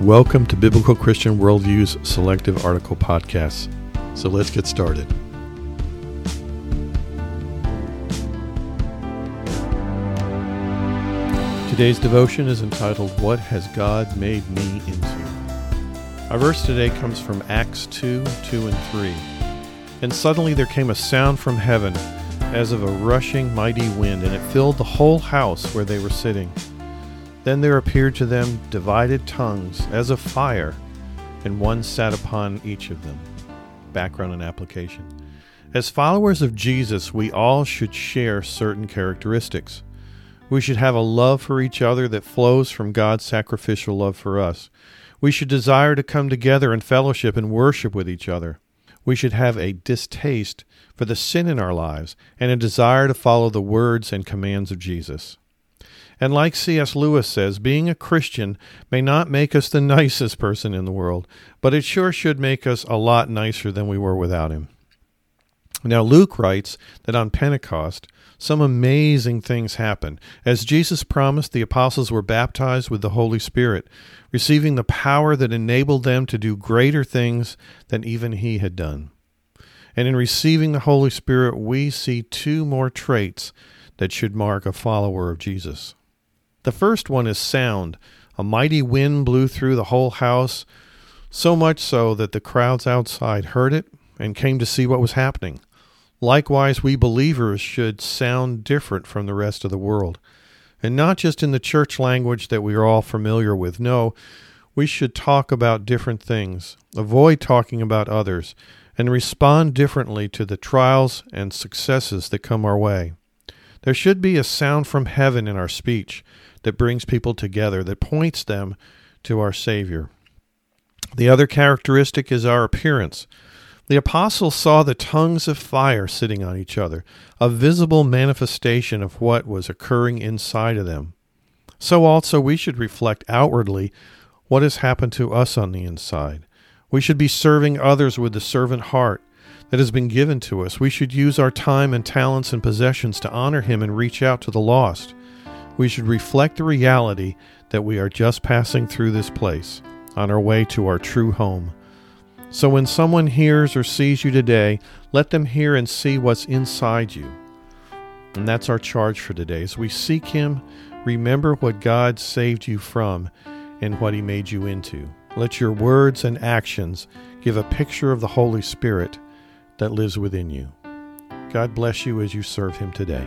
Welcome to Biblical Christian Worldview's Selective Article Podcasts. So let's get started. Today's devotion is entitled, What Has God Made Me Into? Our verse today comes from Acts 2 2 and 3. And suddenly there came a sound from heaven as of a rushing mighty wind, and it filled the whole house where they were sitting. Then there appeared to them divided tongues as of fire, and one sat upon each of them. Background and application. As followers of Jesus, we all should share certain characteristics. We should have a love for each other that flows from God's sacrificial love for us. We should desire to come together in fellowship and worship with each other. We should have a distaste for the sin in our lives and a desire to follow the words and commands of Jesus. And like C.S. Lewis says, being a Christian may not make us the nicest person in the world, but it sure should make us a lot nicer than we were without him. Now, Luke writes that on Pentecost, some amazing things happened. As Jesus promised, the apostles were baptized with the Holy Spirit, receiving the power that enabled them to do greater things than even he had done. And in receiving the Holy Spirit, we see two more traits that should mark a follower of Jesus. The first one is sound. A mighty wind blew through the whole house, so much so that the crowds outside heard it and came to see what was happening. Likewise, we believers should sound different from the rest of the world. And not just in the church language that we are all familiar with. No, we should talk about different things, avoid talking about others, and respond differently to the trials and successes that come our way. There should be a sound from heaven in our speech that brings people together, that points them to our Savior. The other characteristic is our appearance. The apostles saw the tongues of fire sitting on each other, a visible manifestation of what was occurring inside of them. So also we should reflect outwardly what has happened to us on the inside. We should be serving others with the servant heart that has been given to us. We should use our time and talents and possessions to honor Him and reach out to the lost. We should reflect the reality that we are just passing through this place on our way to our true home. So when someone hears or sees you today, let them hear and see what's inside you. And that's our charge for today. As we seek Him, remember what God saved you from and what He made you into. Let your words and actions give a picture of the Holy Spirit that lives within you. God bless you as you serve Him today.